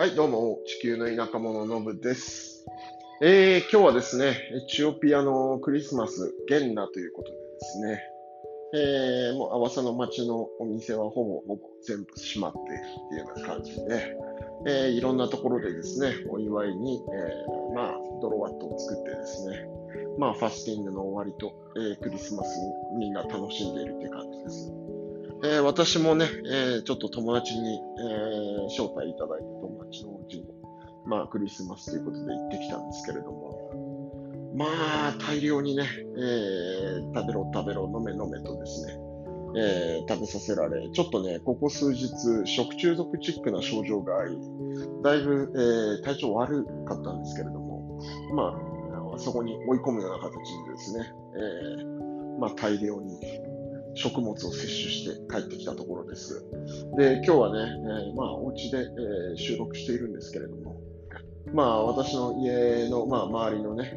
はい、どうも、地球の田舎者のぶです。えー、今日はですね、エチオピアのクリスマス、ゲンナということでですね、えー、もう、アワサの町のお店はほぼほぼ全部閉まっているっていうような感じで、えー、いろんなところでですね、お祝いに、えー、まあ、ドロワットを作ってですね、まあ、ファスティングの終わりと、えー、クリスマスをみんな楽しんでいるっていう感じです。えー私もね、えーちょっと友達に、えー招待いただいて友達のうちに、まあ、クリスマスということで行ってきたんですけれども、まあ、大量にね、え食べろ食べろ、飲め飲めとですね、え食べさせられ、ちょっとね、ここ数日、食中毒チックな症状があり、だいぶ、え体調悪かったんですけれども、まあ、そこに追い込むような形でですね、えまあ、大量に食物を摂取して帰ってきたところです。で、今日はね、えーまあ、お家で、えー収録しているんですけれども、まあ、私の家の、まあ、周りのね、え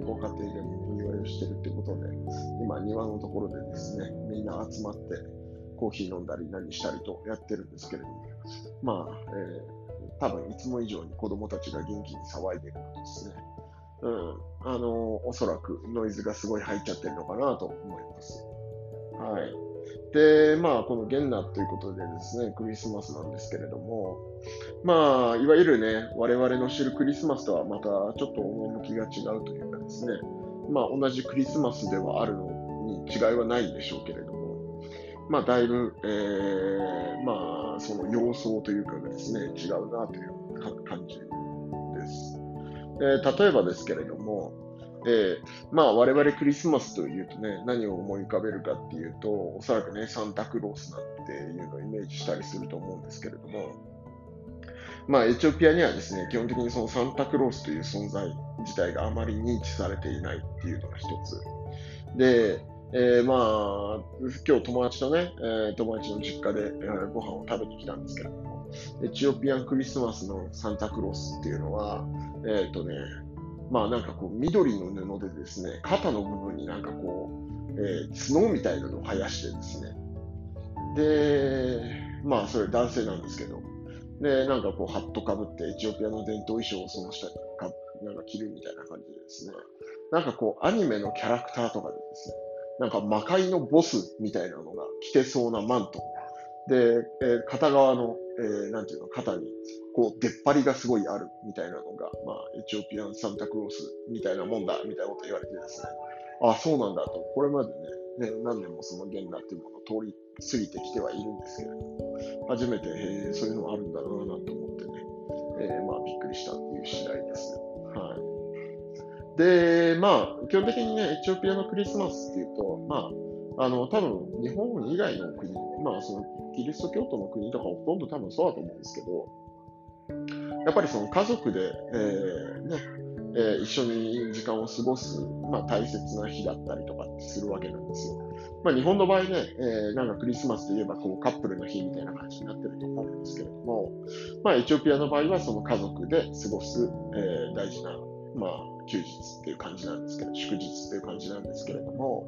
ーご家庭でもお祝いをしているってことで、今、庭のところでですね、みんな集まって、コーヒー飲んだり何したりとやってるんですけれども、まあ、えー多分いつも以上に子供たちが元気に騒いでるのですね。うん、あのおそらくノイズがすごい入っちゃってるのかなと思います。はい。で、まあ、このゲンナということでですね、クリスマスなんですけれども、まあ、いわゆるね、我々の知るクリスマスとはまたちょっと趣が違うというかですね、まあ、同じクリスマスではあるのに違いはないんでしょうけれども、まあ、だいぶ、えー、まあ、その様相というかがですね、違うなという感じです。えー例えばですけれども、えーまあ我々クリスマスというとね、何を思い浮かべるかっていうと、おそらくね、サンタクロースなんていうのをイメージしたりすると思うんですけれども、まあエチオピアにはですね、基本的にそのサンタクロースという存在自体があまり認知されていないっていうのが一つ。で、えーまあ、今日友達とね、えー友達の実家で、えーご飯を食べに来たんですけれども、エチオピアンクリスマスのサンタクロースっていうのは、えっ、とね、まあなんかこう緑の布でですね、肩の部分になんかこう、えー角みたいなのを生やしてですね。で、まあそれ男性なんですけど、で、なんかこうハットかぶってエチオピアの伝統衣装をその下にかなんか着るみたいな感じでですね、なんかこうアニメのキャラクターとかでですね、なんか魔界のボスみたいなのが着てそうなマント。で、えー片側の、えーなんていうの、肩にこう、出っ張りがすごいあるみたいなのが、まあ、エチオピアンサンタクロースみたいなもんだ、みたいなこと言われてですね、あ、そうなんだと、これまでね、ね何年もそのゲンナっていうものを通り過ぎてきてはいるんですけれども、初めて、へーそういうのがあるんだなぁなんて思ってね、えーまあ、びっくりしたっていう次第です。はい。で、まあ、基本的にね、エチオピアのクリスマスっていうと、まあ、あの、多分、日本以外の国、まあ、その、キリスト教徒の国とかほとんど多分そうだと思うんですけど、やっぱりその家族で、えーねえー一緒に時間を過ごす、まあ、大切な日だったりとかするわけなんですよ。まあ、日本の場合ね、えーなんかクリスマスといえばこうカップルの日みたいな感じになってると思うんですけれども、まあ、エチオピアの場合はその家族で過ごす、えー大事な、まあ、休日っていう感じなんですけど、祝日っていう感じなんですけれども、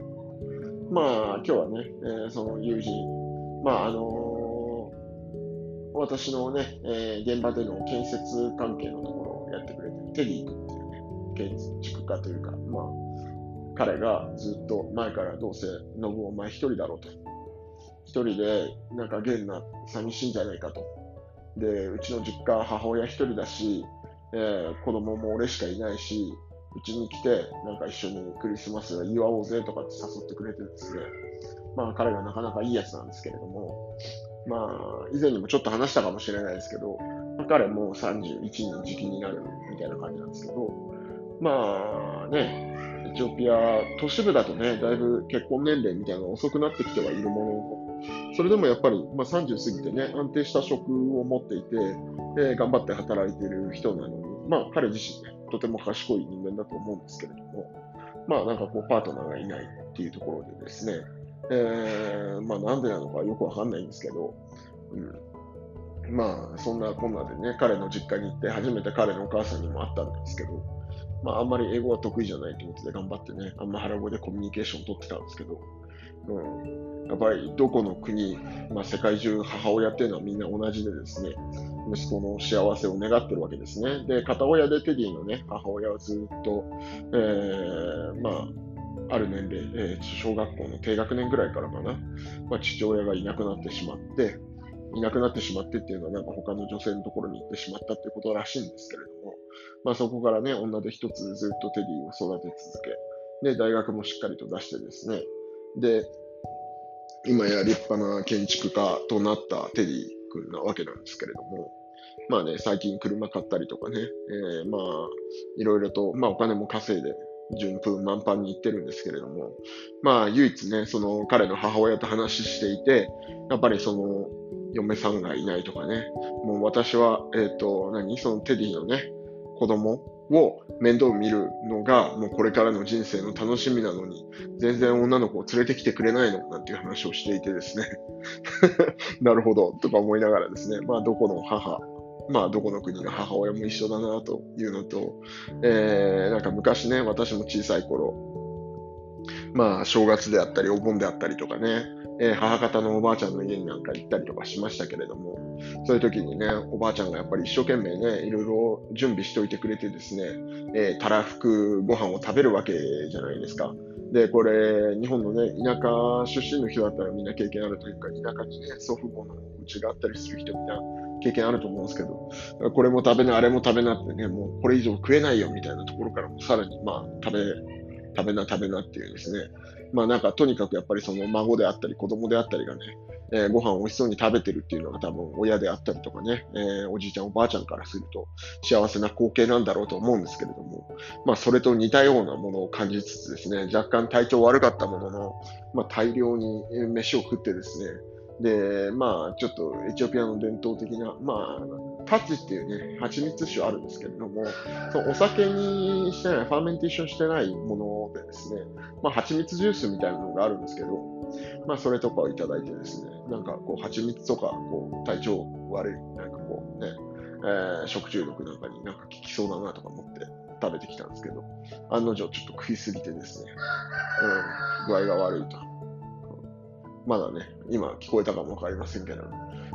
まあ、今日はね、えーその友人、まあ、あのー私のね、えー現場での建設関係のところをやってくれてるテリー君っていうね、建築家というか、まあ、彼がずっと前からどうせ、ノブお前一人だろうと。一人で、なんかゲンな寂しいんじゃないかと。で、うちの実家母親一人だし、えー子供も俺しかいないし、うちに来て、なんか一緒にクリスマス祝おうぜとかって誘ってくれてですね、まあ彼がなかなかいいやつなんですけれども、まあ以前にもちょっと話したかもしれないですけど、まあ彼も31に時期になるみたいな感じなんですけど、まあね、エチオピア、都市部だとね、だいぶ結婚年齢みたいなのが遅くなってきてはいるものの、それでもやっぱり、まあ、30過ぎてね、安定した職を持っていて、えー頑張って働いている人なのに、まあ彼自身ね、とても賢い人間だと思うんですけれども、まあなんかこうパートナーがいないっていうところでですね、えーまあなんでなのかよくわかんないんですけど、うん、まあそんなこんなでね、彼の実家に行って初めて彼のお母さんにも会ったんですけど、まああんまり英語は得意じゃないということで頑張ってね、あんま腹声でコミュニケーション取ってたんですけど、うん。やっぱりどこの国、まあ、世界中母親っていうのはみんな同じでですね、息子の幸せを願ってるわけですね。で、片親でテディのね、母親はずっと、えー、まあ、ある年齢、えー、小学校の低学年ぐらいからかな、まあ、父親がいなくなってしまって、いなくなってしまってっていうのは、なんか他の女性のところに行ってしまったっていうことらしいんですけれども、まあそこからね、女で一つずっとテディを育て続け、で、大学もしっかりと出してですね、で、今や立派な建築家となったテディ君なわけなんですけれども、まあね、最近車買ったりとかね、えー、まあ、いろいろと、まあお金も稼いで、順風満帆に行ってるんですけれども、まあ唯一ね、その彼の母親と話していて、やっぱりその嫁さんがいないとかね、もう私は、えっ、ー、と、何そのテディのね、子供を面倒見るのが、もうこれからの人生の楽しみなのに、全然女の子を連れてきてくれないのなんていう話をしていてですね。なるほど、とか思いながらですね、まあどこの母、まあどこの国の母親も一緒だなというのと、えー、なんか昔ね、私も小さい頃、まあ正月であったりお盆であったりとかね、えー、母方のおばあちゃんの家になんか行ったりとかしましたけれども、そういう時にね、おばあちゃんがやっぱり一生懸命ね、いろいろ準備しておいてくれてですね、えー、たらふくご飯を食べるわけじゃないですか。で、これ、日本のね、田舎出身の人だったらみんな経験あるというか、田舎にね、祖父母の家があったりする人みんな経験あると思うんですけど、これも食べな、あれも食べなってね、もうこれ以上食えないよみたいなところからもさらにまあ食べ、食べな食べなっていうですね、まあなんかとにかくやっぱりその孫であったり子供であったりがね、えー、ご飯を美味しそうに食べてるっていうのが多分親であったりとかね、えー、おじいちゃんおばあちゃんからすると幸せな光景なんだろうと思うんですけれども、まあそれと似たようなものを感じつつですね、若干体調悪かったものの、まあ大量に飯を食ってですね、で、まあ、ちょっとエチオピアの伝統的な、まあ、タチっていうね、蜂蜜酒あるんですけれども、そのお酒にしてない、ファーメンテーションしてないものでですね、まあ、蜂蜜ジュースみたいなのがあるんですけど、まあ、それとかをいただいてですね、なんかこう、蜂蜜とか、こう、体調悪い、なんかこうね、えー、食中毒なんかになんか効きそうだなとか思って食べてきたんですけど、案の定ちょっと食いすぎてですね、うん、具合が悪いと。まだね、今聞こえたかもわかりませんけど、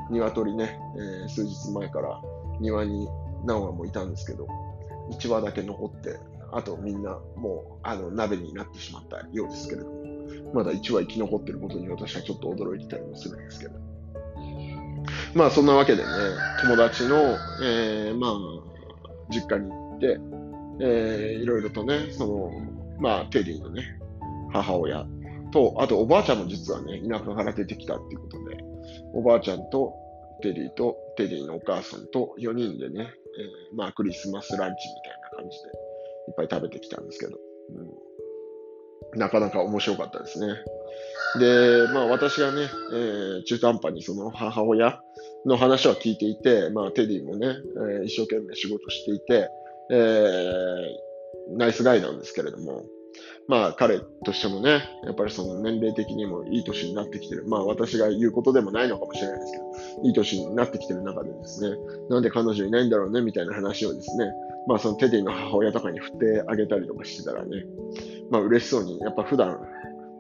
鶏ね、えー、数日前から庭に何羽もいたんですけど、1羽だけ残って、あとみんなもうあの鍋になってしまったようですけれども、まだ1羽生き残ってることに私はちょっと驚いてたりもするんですけど。まあそんなわけでね、友達の、えー、まあ、実家に行って、えー、いろいろとね、その、まあ、テリーのね、母親と、あとおばあちゃんも実はね、田舎から出てきたっていうことで、おばあちゃんとテリーとテリーのお母さんと4人でね、えー、まあクリスマスランチみたいな感じでいっぱい食べてきたんですけど、うん、なかなか面白かったですね。で、まあ私がね、えー、中途半端にその母親の話は聞いていて、まあテディもね、えー、一生懸命仕事していて、えー、ナイスガイなんですけれども、まあ彼としてもね、やっぱりその年齢的にもいい年になってきてる。まあ私が言うことでもないのかもしれないですけど、いい年になってきてる中でですね、なんで彼女いないんだろうねみたいな話をですね、まあそのテディの母親とかに振ってあげたりとかしてたらね、まあ嬉しそうに、やっぱ普段、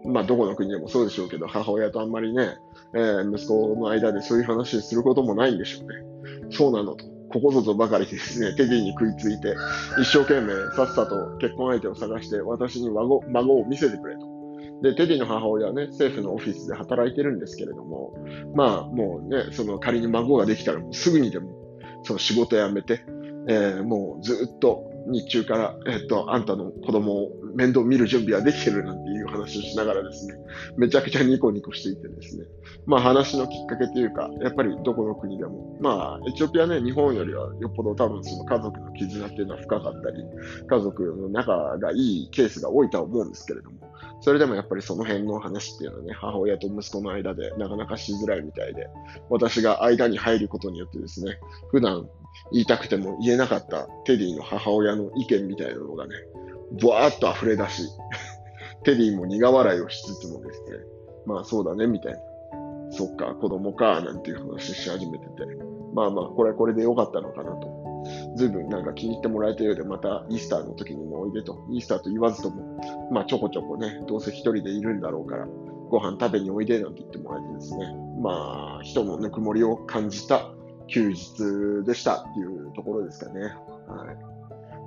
まあどこの国でもそうでしょうけど、母親とあんまりね、えー、息子の間でそういう話することもないんでしょうね。そうなのと。ここぞとばかりですね、テディに食いついて、一生懸命さっさと結婚相手を探して、私に孫孫を見せてくれと。で、テディの母親はね、政府のオフィスで働いてるんですけれども、まあ、もうね、その仮に孫ができたら、すぐにでも、その仕事辞めて、えー、もうずっと日中から、えっと、あんたの子供を面倒見る準備はできてるなんていう話をしながらですね、めちゃくちゃニコニコしていてですね、まあ話のきっかけというか、やっぱりどこの国でも、まあエチオピアね、日本よりはよっぽど多分その家族の絆っていうのは深かったり、家族の仲がいいケースが多いとは思うんですけれども、それでもやっぱりその辺の話っていうのはね、母親と息子の間でなかなかしづらいみたいで、私が間に入ることによってですね、普段言いたくても言えなかったテディの母親の意見みたいなのがね、ブワーッと溢れ出し、テディも苦笑いをしつつもですね、まあそうだね、みたいな。そっか、子供か、なんていう話し始めてて、まあまあ、これはこれで良かったのかなと。ずいぶんなんか気に入ってもらえたようで、またイースターの時にもおいでと。イースターと言わずとも、まあちょこちょこね、どうせ一人でいるんだろうから、ごご飯食べにおいでなんて言ってもらえてですね、まあ、人のぬくもりを感じた休日でしたっていうところですかね。はい。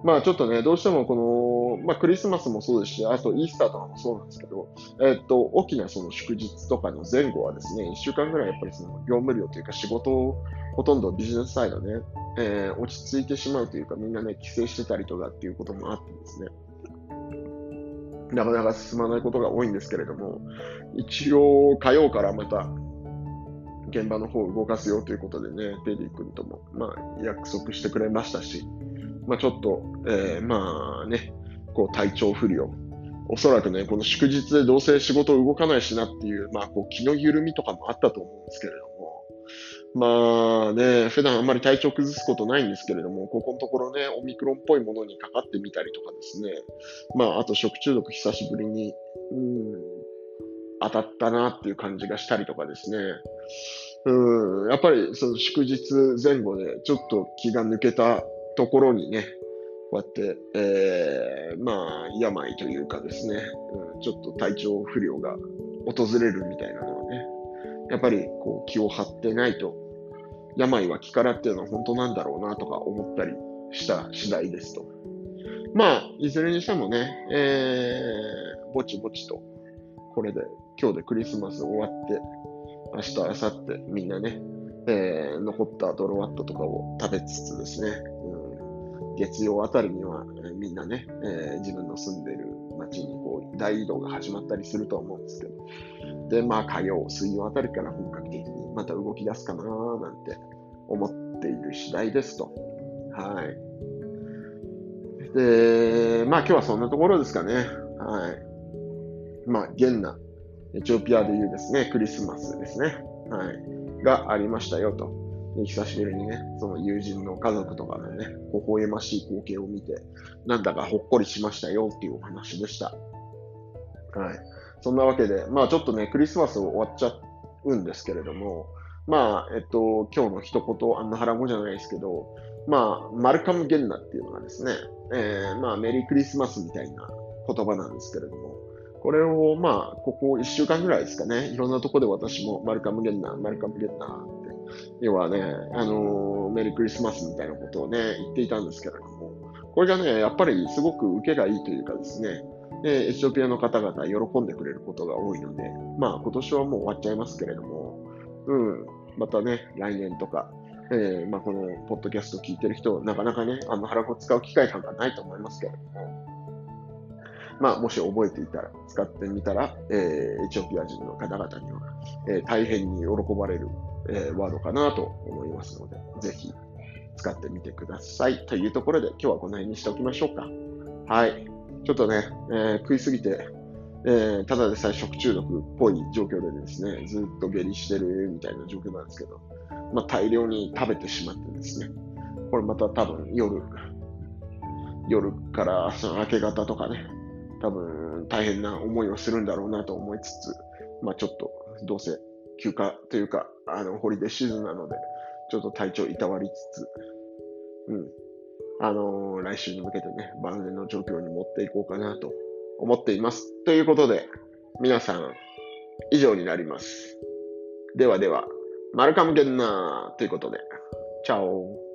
まあちょっとね、どうしてもこの、まあクリスマスもそうですし、あとイースターとかもそうなんですけど、えっと、大きなその祝日とかの前後はですね、1週間ぐらいやっぱりその業務量というか仕事をほとんどビジネスサイドね、えー、落ち着いてしまうというか、みんなね、帰省してたりとかっていうこともあってですね、なかなか進まないことが多いんですけれども、一応火曜からまた現場の方を動かすよということでね、テリー君とも、まあ、約束してくれましたし、まあ、ちょっと、えー、まあね、こう体調不良、おそらくね、この祝日でどうせ仕事動かないしなっていう、まあ、こう気の緩みとかもあったと思うんですけれども、まあね、普段あんまり体調崩すことないんですけれども、ここのところね、オミクロンっぽいものにかかってみたりとかですね、まあ、あと食中毒久しぶりに、うん、当たったなっていう感じがしたりとかですね、うん、やっぱりその祝日前後でちょっと気が抜けたところにね、こうやって、えー、まあ、病というかですね、うん、ちょっと体調不良が訪れるみたいなのはね、やっぱりこう気を張ってないと、病は気からっていうのは本当なんだろうなとか思ったりした次第ですと。まあ、いずれにしてもね、えー、ぼちぼちと、これで今日でクリスマス終わって、明日、明後日、みんなね、えー、残ったドロワットとかを食べつつですね、うん、月曜あたりには、え、みんなね、えー、自分の住んでる街にこう大移動が始まったりすると思うんですけど、で、まあ火曜、水曜あたりから本格的にまた動き出すかななんて思っている次第ですと。はい。で、まあ今日はそんなところですかね。はい。まあ、現なエチオピアでいうですね、クリスマスですね。はい。がありましたよと。久しぶりにね、その友人の家族とかのね、微笑ましい光景を見て、なんだかほっこりしましたよっていうお話でした。はい。そんなわけで、まあちょっとね、クリスマス終わっちゃうんですけれども、まあ、えっと、今日の一言、アンナハラ語じゃないですけど、まあ、マルカム・ゲンナっていうのがですね、えー、まあ、メリークリスマスみたいな言葉なんですけれども、これをまあ、ここ1週間ぐらいですかね、いろんなとこで私もマルカムゲンナー、マルカムゲンナー、要はね、あのー、メリークリスマスみたいなことをね、言っていたんですけれども、これがね、やっぱりすごく受けがいいというかですね、エチオピアの方々喜んでくれることが多いので、まあ今年はもう終わっちゃいますけれども、うん、またね、来年とか、えー、まあこのポッドキャスト聞いてる人、なかなかね、あの腹子使う機会なんかないと思いますけれども、まあ、もし覚えていたら、使ってみたら、えー、エチオピア人の方々には、えー、大変に喜ばれる、えー、ワードかなと思いますので、ぜひ使ってみてください。というところで、今日はこの辺にしておきましょうか。はい。ちょっとね、えー、食いすぎて、えー、ただでさえ食中毒っぽい状況でですね、ずっと下痢してるみたいな状況なんですけど、まあ、大量に食べてしまってですね、これまた多分夜、夜からその明け方とかね、多分大変な思いをするんだろうなと思いつつ、まあちょっとどうせ休暇というか、あの、ホリデーシーズンなので、ちょっと体調いたわりつつ、うん。あのー、来週に向けてね、万全の状況に持っていこうかなと思っています。ということで、皆さん、以上になります。ではでは、マルカムゲンナーということで、チャオ